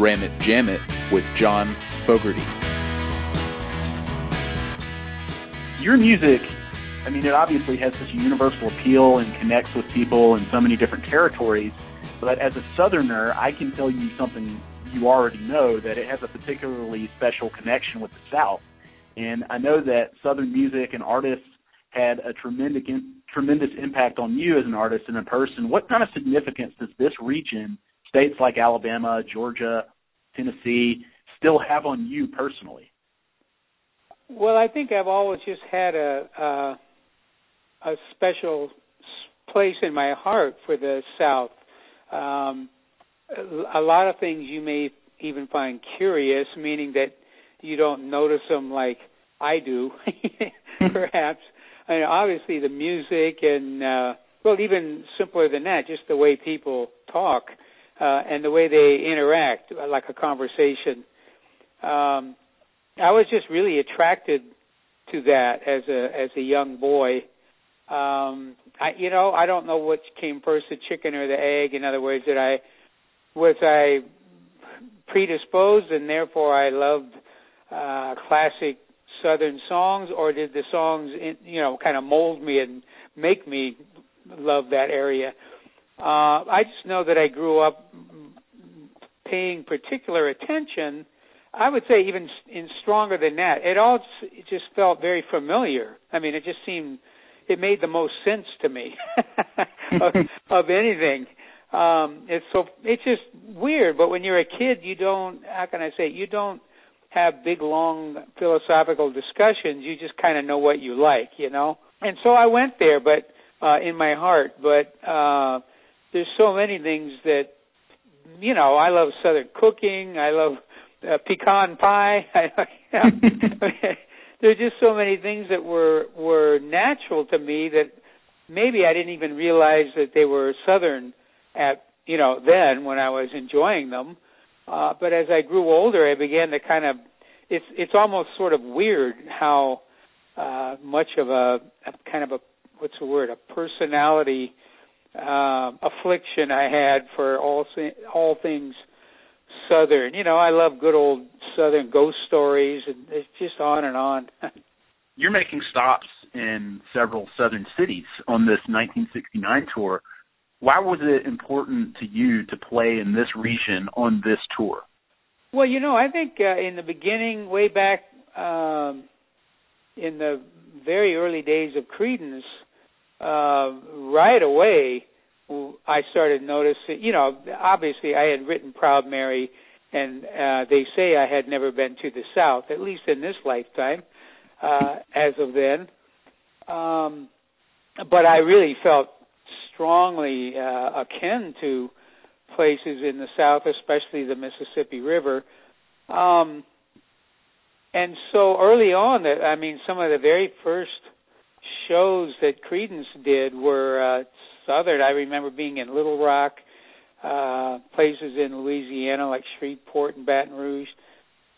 Ram It Jam It with John Fogerty. Your music, I mean, it obviously has such a universal appeal and connects with people in so many different territories. But as a Southerner, I can tell you something you already know that it has a particularly special connection with the South. And I know that Southern music and artists had a tremendous tremendous impact on you as an artist and a person. What kind of significance does this region, states like Alabama, Georgia, Tennessee, still have on you personally? Well, I think I've always just had a a, a special place in my heart for the South. Um, a lot of things you may even find curious, meaning that you don't notice them like I do, perhaps. I mean, obviously the music and uh, well, even simpler than that, just the way people talk uh, and the way they interact, like a conversation. Um, I was just really attracted to that as a as a young boy. Um, I, you know, I don't know what came first, the chicken or the egg. In other words, that I was I predisposed and therefore I loved uh, classic Southern songs, or did the songs, you know, kind of mold me and make me love that area? Uh, I just know that I grew up paying particular attention. I would say even in stronger than that. It all just, it just felt very familiar. I mean, it just seemed it made the most sense to me of, of anything. Um, it's so it's just weird. But when you're a kid, you don't. How can I say? You don't have big long philosophical discussions. You just kind of know what you like, you know. And so I went there, but uh in my heart, but uh there's so many things that you know, I love southern cooking, I love uh, pecan pie. there's just so many things that were were natural to me that maybe I didn't even realize that they were southern at you know then when I was enjoying them uh, but as I grew older, I began to kind of it's it's almost sort of weird how uh, much of a, a kind of a what's the word a personality uh, affliction I had for all all things southern. You know, I love good old southern ghost stories, and it's just on and on. You're making stops in several southern cities on this 1969 tour why was it important to you to play in this region on this tour? Well, you know, I think uh, in the beginning, way back um, in the very early days of Creedence, uh, right away, I started noticing. You know, obviously, I had written "Proud Mary," and uh, they say I had never been to the South, at least in this lifetime, uh, as of then. Um, but I really felt strongly uh, akin to places in the South, especially the Mississippi River. Um, and so early on, I mean, some of the very first shows that Creedence did were uh, southern. I remember being in Little Rock, uh, places in Louisiana like Shreveport and Baton Rouge.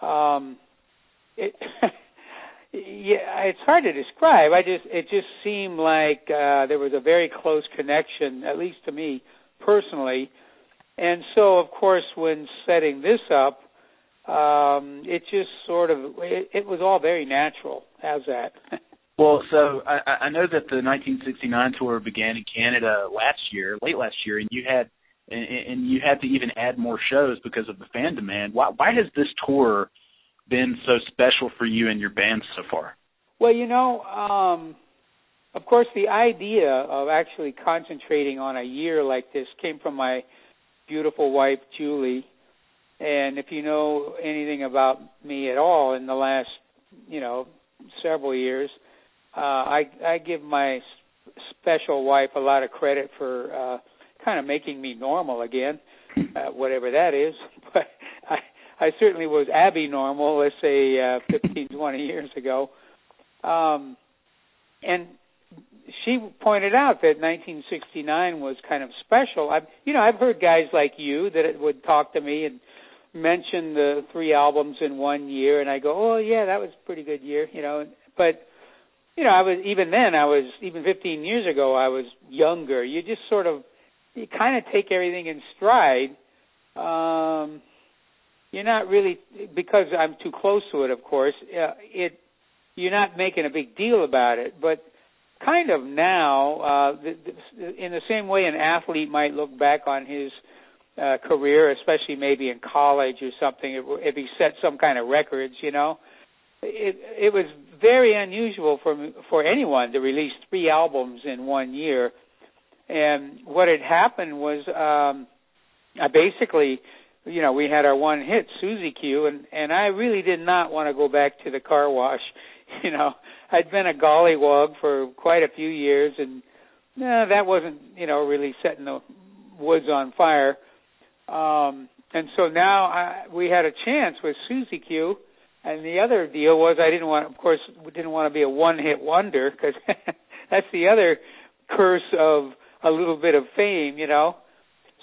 Um, it yeah, it's hard to describe. I just it just seemed like uh there was a very close connection, at least to me personally. And so, of course, when setting this up, um, it just sort of it, it was all very natural. How's that? well, so I, I know that the 1969 tour began in Canada last year, late last year, and you had and, you had to even add more shows because of the fan demand. Why, why has this tour been so special for you and your band so far? Well, you know, um, of course, the idea of actually concentrating on a year like this came from my beautiful wife, Julie. And if you know anything about me at all in the last, you know, several years, uh, I, I give my special wife a lot of credit for uh, kind of making me normal again, uh, whatever that is. But I, I certainly was abnormal, let's say uh, 15, 20 years ago. Um, and she pointed out that 1969 was kind of special. I've, you know, I've heard guys like you that would talk to me and mention the three albums in one year, and I go, "Oh yeah, that was a pretty good year," you know. But you know, I was even then, I was even 15 years ago, I was younger. You just sort of, you kind of take everything in stride. Um, you're not really because I'm too close to it. Of course, uh, it you're not making a big deal about it, but kind of now, uh, the, the, in the same way an athlete might look back on his uh, career, especially maybe in college or something, if, if he set some kind of records, you know, it it was very unusual for for anyone to release three albums in one year. And what had happened was, um, I basically, you know, we had our one hit, Susie Q, and and I really did not want to go back to the car wash. You know, I'd been a Golliwog for quite a few years, and no, that wasn't, you know, really setting the woods on fire. Um, and so now I, we had a chance with Susie Q and the other deal was I didn't want, of course, didn't want to be a one-hit wonder because that's the other curse of a little bit of fame, you know.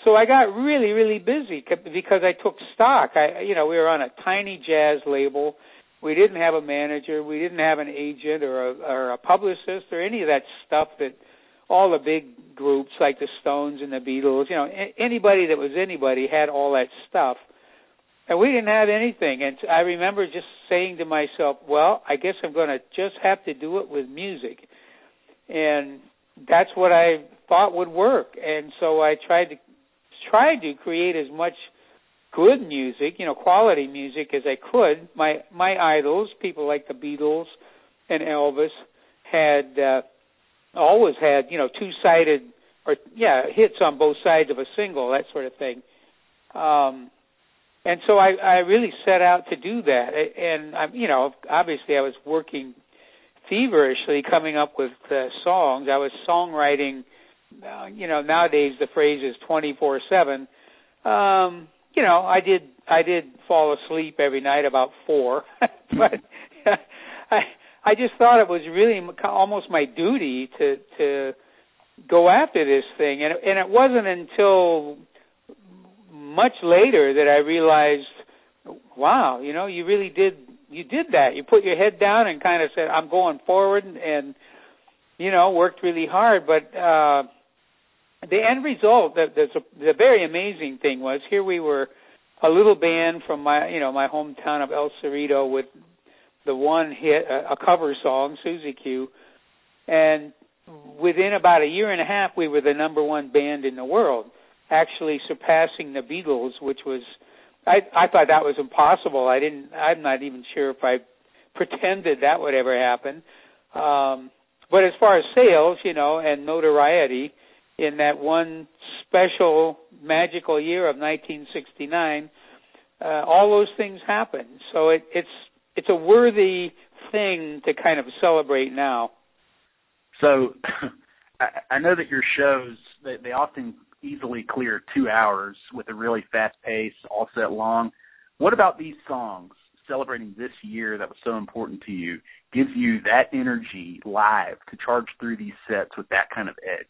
So I got really, really busy because I took stock. I, you know, we were on a tiny jazz label. We didn't have a manager. We didn't have an agent or a, or a publicist or any of that stuff that all the big groups like the Stones and the Beatles, you know, anybody that was anybody had all that stuff and we didn't have anything. And I remember just saying to myself, "Well, I guess I'm going to just have to do it with music," and that's what I thought would work. And so I tried to tried to create as much good music, you know, quality music as I could. My my idols, people like the Beatles and Elvis, had uh, always had you know two sided or yeah hits on both sides of a single, that sort of thing. Um, and so I, I really set out to do that. And I'm, you know, obviously I was working feverishly coming up with uh, songs. I was songwriting. Uh, you know, nowadays the phrase is twenty four seven. Um, you know, I did I did fall asleep every night about four, but I I just thought it was really almost my duty to to go after this thing, and and it wasn't until much later that I realized, wow, you know, you really did you did that. You put your head down and kind of said, I'm going forward and, you know, worked really hard. But uh the end result, the, the the very amazing thing was here we were a little band from my you know my hometown of El Cerrito with the one hit a, a cover song Susie Q, and within about a year and a half we were the number one band in the world actually surpassing the Beatles, which was I I thought that was impossible. I didn't. I'm not even sure if I pretended that would ever happen. Um, but as far as sales, you know, and notoriety, in that one special magical year of 1969, uh, all those things happened. So it, it's it's a worthy thing to kind of celebrate now. So I, I know that your shows they, they often easily clear two hours with a really fast pace, all set long. What about these songs celebrating this year that was so important to you gives you that energy live to charge through these sets with that kind of edge?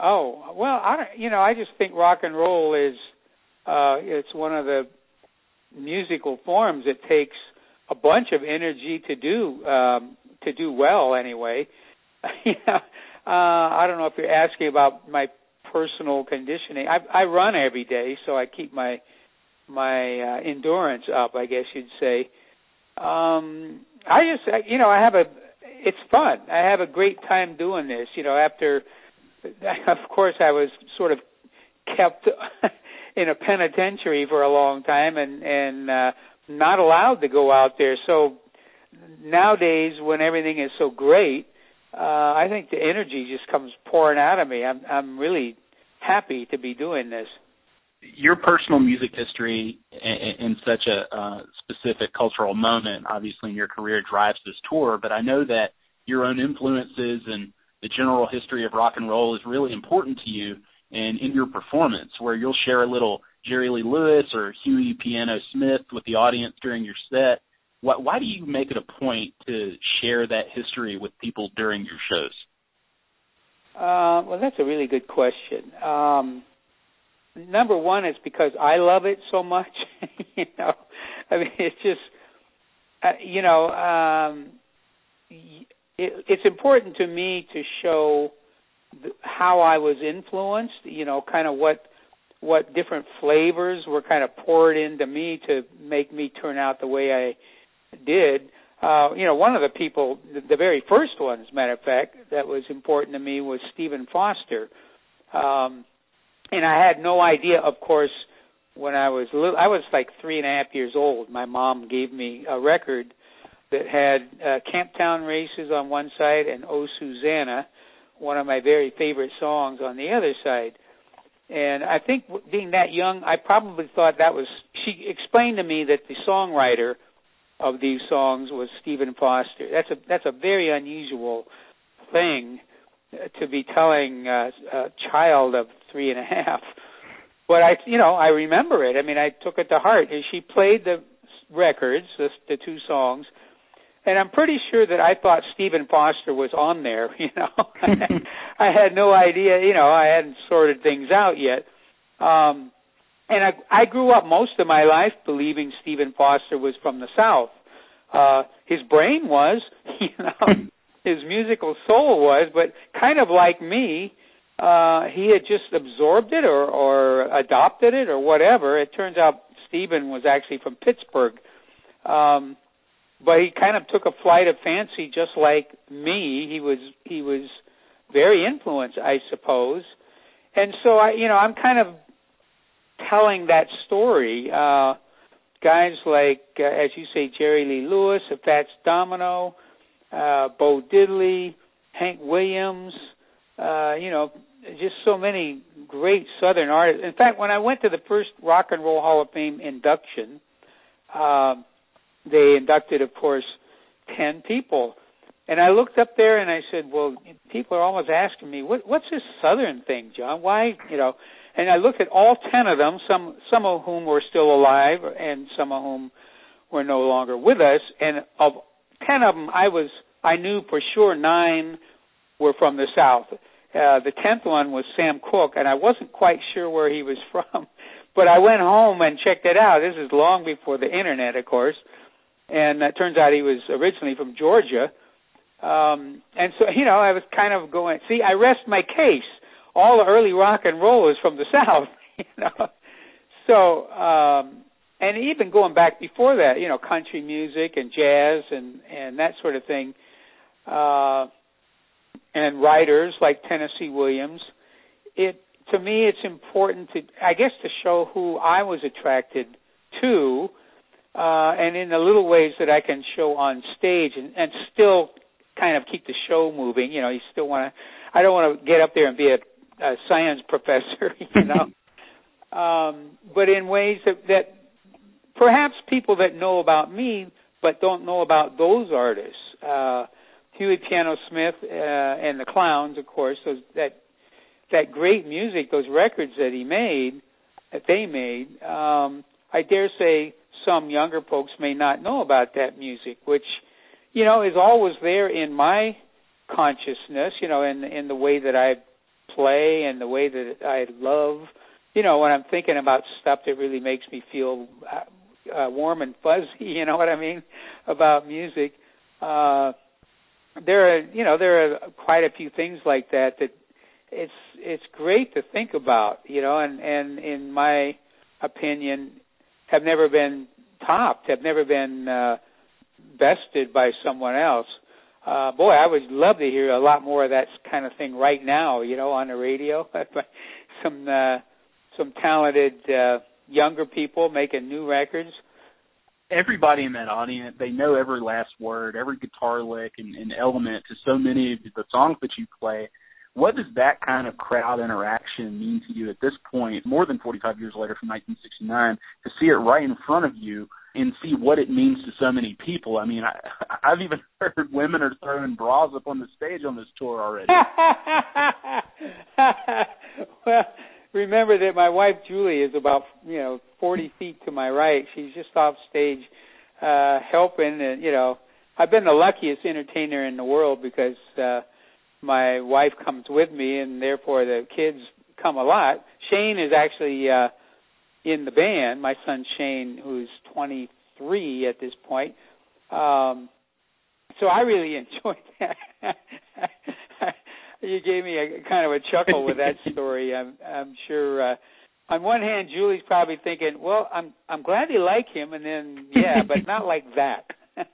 Oh well, I you know I just think rock and roll is uh, it's one of the musical forms that takes a bunch of energy to do um, to do well anyway. you know, uh, I don't know if you're asking about my personal conditioning. I, I run every day, so I keep my my uh, endurance up. I guess you'd say. Um, I just, you know, I have a. It's fun. I have a great time doing this. You know, after, of course, I was sort of kept in a penitentiary for a long time and and uh, not allowed to go out there. So nowadays, when everything is so great, uh, I think the energy just comes pouring out of me. I'm I'm really happy to be doing this. Your personal music history in, such a uh, specific cultural moment, obviously in your career, drives this tour. But I know that your own influences and the general history of rock and roll is really important to you. And in your performance, where you'll share a little Jerry Lee Lewis or Huey Piano Smith with the audience during your set, why, why do you make it a point to share that history with people during your shows? Uh, well, that's a really good question. Um, number one is because I love it so much. you know, I mean, it's just, uh, you know, um, it, it's important to me to show how I was influenced. You know, kind of what what different flavors were kind of poured into me to make me turn out the way I did. Uh, you know, one of the people, the, very first one, as a matter of fact, that was important to me was Stephen Foster. Um, and I had no idea, of course, when I was little, I was like three and a half years old. My mom gave me a record that had uh, Camptown Races on one side and Oh Susanna, one of my very favorite songs, on the other side. And I think being that young, I probably thought that was. She explained to me that the songwriter of these songs was Stephen Foster. That's a that's a very unusual thing to be telling a, a child of three and a half. But I, you know, I remember it. I mean, I took it to heart. And She played the records, the, the two songs, and I'm pretty sure that I thought Stephen Foster was on there. You know, I had no idea. You know, I hadn't sorted things out yet. Um, and I, I grew up most of my life believing Stephen Foster was from the South. Uh, his brain was, you know, his musical soul was, but kind of like me, uh, he had just absorbed it or, or adopted it or whatever. It turns out Stephen was actually from Pittsburgh. Um, but he kind of took a flight of fancy just like me. He was he was very influenced, I suppose. And so I you know, I'm kind of telling that story. Uh guys like uh, as you say Jerry Lee Lewis, Fats Domino, uh Bo Diddley, Hank Williams, uh, you know, just so many great southern artists. In fact, when I went to the first Rock and Roll Hall of Fame induction, uh, they inducted, of course, 10 people. And I looked up there and I said, well, people are always asking me, what, what's this Southern thing, John? Why, you know? And I looked at all 10 of them, some, some of whom were still alive and some of whom were no longer with us. And of 10 of them, I was, I knew for sure nine were from the South. Uh, the 10th one was Sam Cooke and I wasn't quite sure where he was from. But I went home and checked it out. This is long before the internet, of course and it turns out he was originally from Georgia. Um, and so, you know, I was kind of going, see, I rest my case. All the early rock and roll is from the South, you know. So, um, and even going back before that, you know, country music and jazz and and that sort of thing, uh, and writers like Tennessee Williams. It to me, it's important to, I guess, to show who I was attracted to uh, and in the little ways that I can show on stage and, and still kind of keep the show moving. You know, you still want to. I don't want to get up there and be a, a science professor. You know, um, but in ways that, that perhaps people that know about me but don't know about those artists. Uh, Huey Piano Smith uh, and the Clowns, of course, those that that great music, those records that he made, that they made. Um, I dare say some younger folks may not know about that music, which you know is always there in my consciousness. You know, in in the way that I play and the way that I love. You know, when I'm thinking about stuff that really makes me feel uh, uh, warm and fuzzy. You know what I mean about music. Uh, there are you know there are quite a few things like that that it's it's great to think about. You know, and and in my opinion have never been topped, have never been uh, bested by someone else. Uh, boy, I would love to hear a lot more of that kind of thing right now. You know, on the radio, some uh, some talented uh, younger people making new records. Everybody in that audience, they know every last word, every guitar lick and, and element to so many of the songs that you play what does that kind of crowd interaction mean to you at this point, more than 45 years later from 1969, to see it right in front of you and see what it means to so many people? I mean, I, I've even heard women are throwing bras up on the stage on this tour already. well, remember that my wife Julie is about you know 40 feet to my right. She's just off stage uh helping, and you know, I've been the luckiest entertainer in the world because. uh my wife comes with me, and therefore the kids come a lot. Shane is actually uh, in the band. My son Shane, who's 23 at this point. Um, so I really enjoyed that. you gave me a kind of a chuckle with that story. I'm, I'm sure uh, on one hand, Julie's probably thinking, "Well, I'm I'm glad they like him," and then yeah, but not like that.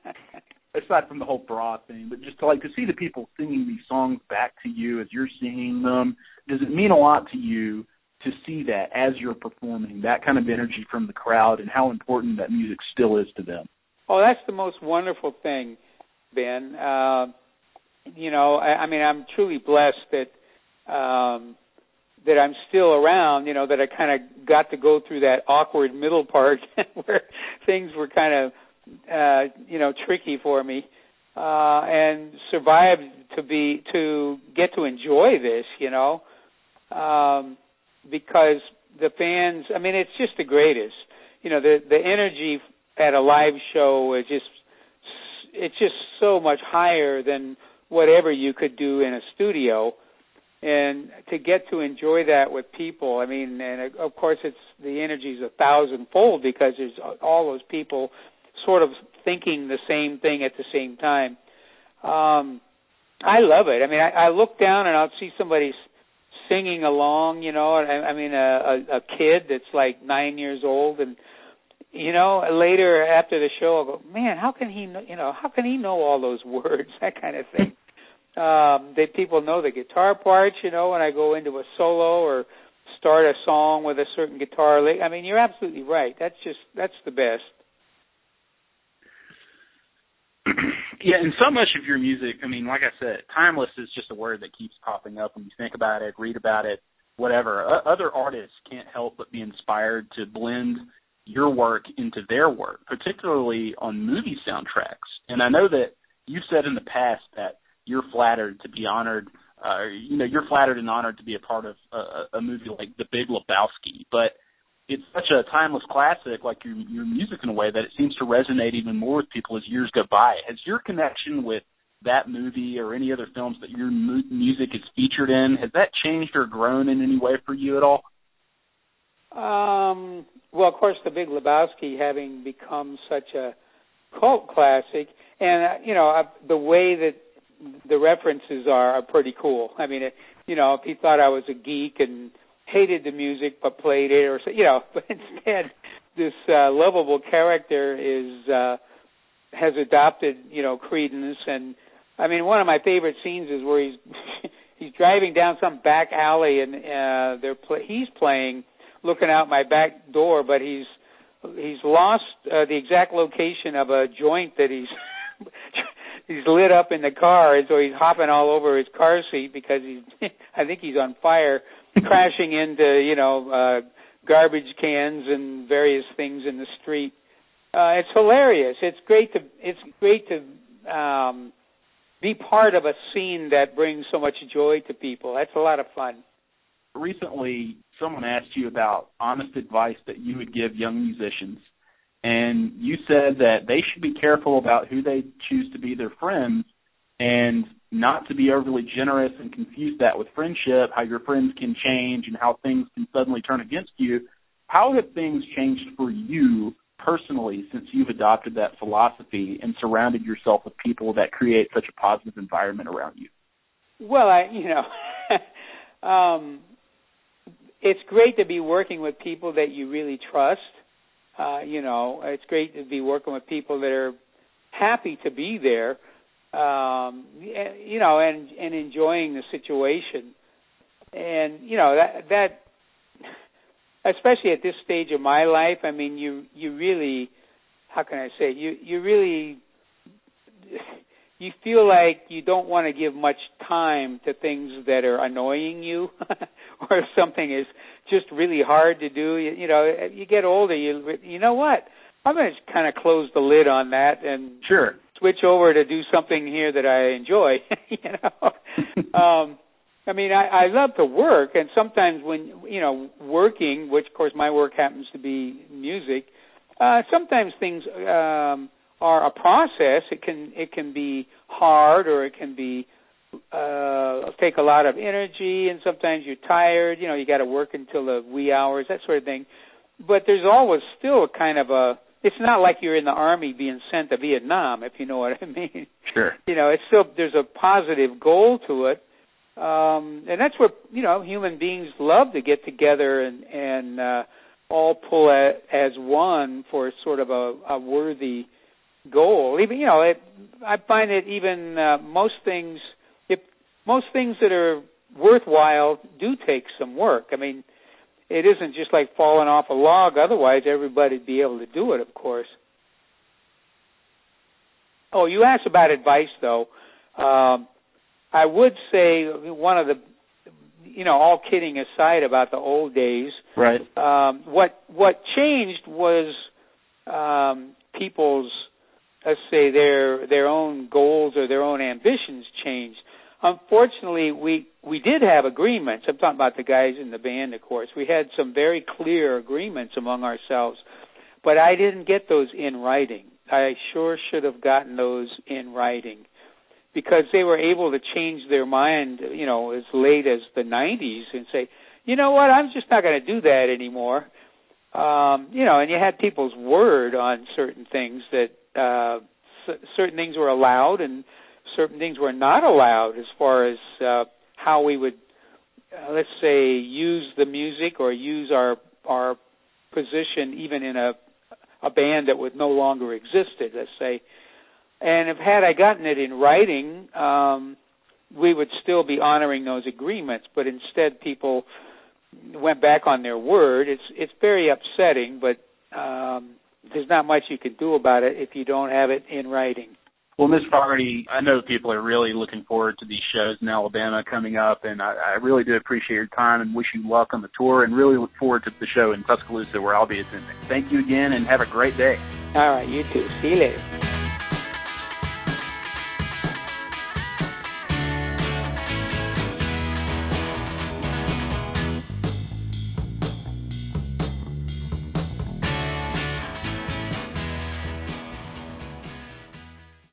Aside from the whole bra thing, but just to like to see the people singing these songs back to you as you're singing them, does it mean a lot to you to see that as you're performing, that kind of energy from the crowd, and how important that music still is to them? Oh, that's the most wonderful thing, Ben. Uh, you know, I, I mean, I'm truly blessed that um, that I'm still around. You know, that I kind of got to go through that awkward middle part where things were kind of, uh, you know, tricky for me, uh, and survived to be to get to enjoy this. You know, um, because the fans. I mean, it's just the greatest. You know, the the energy at a live show is just it's just so much higher than whatever you could do in a studio and to get to enjoy that with people i mean and of course it's the energy is a thousandfold because there's all those people sort of thinking the same thing at the same time um i love it i mean i, I look down and i'll see somebody singing along you know i, I mean a, a a kid that's like nine years old and you know, later after the show, I'll go, man, how can he, know, you know, how can he know all those words, that kind of thing. um, that people know the guitar parts, you know, when I go into a solo or start a song with a certain guitar lick. I mean, you're absolutely right. That's just that's the best. yeah, and so much of your music, I mean, like I said, timeless is just a word that keeps popping up when you think about it, read about it, whatever. Uh, other artists can't help but be inspired to blend your work into their work, particularly on movie soundtracks. And I know that you've said in the past that you're flattered to be honored. Uh, you know, you're flattered and honored to be a part of a, a movie like The Big Lebowski, but it's such a timeless classic, like your your music in a way that it seems to resonate even more with people as years go by. Has your connection with that movie or any other films that your mu- music is featured in has that changed or grown in any way for you at all? Um, well, of course, The Big Lebowski having become such a cult classic, and uh, you know uh, the way that the references are are pretty cool. I mean, it, you know, if he thought I was a geek and hated the music but played it, or you know, but instead this uh, lovable character is uh, has adopted you know Creedence, and I mean, one of my favorite scenes is where he's he's driving down some back alley and uh, they're pl- he's playing looking out my back door, but he's he's lost uh, the exact location of a joint that he's he's lit up in the car, and so he's hopping all over his car seat because he's I think he's on fire, crashing into you know uh, garbage cans and various things in the street. Uh, it's hilarious. It's great to it's great to um, be part of a scene that brings so much joy to people. That's a lot of fun recently someone asked you about honest advice that you would give young musicians and you said that they should be careful about who they choose to be their friends and not to be overly generous and confuse that with friendship, how your friends can change and how things can suddenly turn against you. How have things changed for you personally since you've adopted that philosophy and surrounded yourself with people that create such a positive environment around you? Well, I, you know, um, it's great to be working with people that you really trust. Uh, you know, it's great to be working with people that are happy to be there. Um, you know, and and enjoying the situation. And you know that that especially at this stage of my life, I mean, you you really, how can I say, you you really you feel like you don't want to give much time to things that are annoying you or if something is just really hard to do. You, you know you get older you you know what? I'm going to kind of close the lid on that and sure. switch over to do something here that i enjoy you know? Um i mean i i love to work and sometimes when you know working which of course my work happens to be music uh sometimes things um are a process. It can it can be hard or it can be uh take a lot of energy and sometimes you're tired, you know, you got to work until the wee hours, that sort of thing. But there's always still kind of a it's not like you're in the army being sent to Vietnam, if you know what I mean. Sure. You know, it's still there's a positive goal to it. um, and that's what you know human beings love to get together and and uh, all pull at, as one for sort of a, a worthy goal. Even you know, it, I find that even uh, most things, most things that are worthwhile do take some work. I mean, it isn't just like falling off a log. Otherwise, everybody'd be able to do it, of course. Oh, you asked about advice, though. Um, I would say one of the, you know, all kidding aside about the old days. Right. Um, what what changed was um, people's, let's say their their own goals or their own ambitions changed. Unfortunately, we we did have agreements. I'm talking about the guys in the band, of course. We had some very clear agreements among ourselves, but I didn't get those in writing. I sure should have gotten those in writing because they were able to change their mind, you know, as late as the 90s and say, you know what, I'm just not going to do that anymore. Um, you know, and you had people's word on certain things that uh, c- certain things were allowed and certain things were not allowed as far as uh, how we would, uh, let's say, use the music or use our our position even in a a band that would no longer existed. Let's say and if had I gotten it in writing, um, we would still be honoring those agreements. But instead, people went back on their word. It's it's very upsetting, but um, there's not much you can do about it if you don't have it in writing. Well, Ms. Fogerty, I know people are really looking forward to these shows in Alabama coming up, and I, I really do appreciate your time and wish you luck on the tour, and really look forward to the show in Tuscaloosa where I'll be attending. Thank you again, and have a great day. All right, you too. See you later.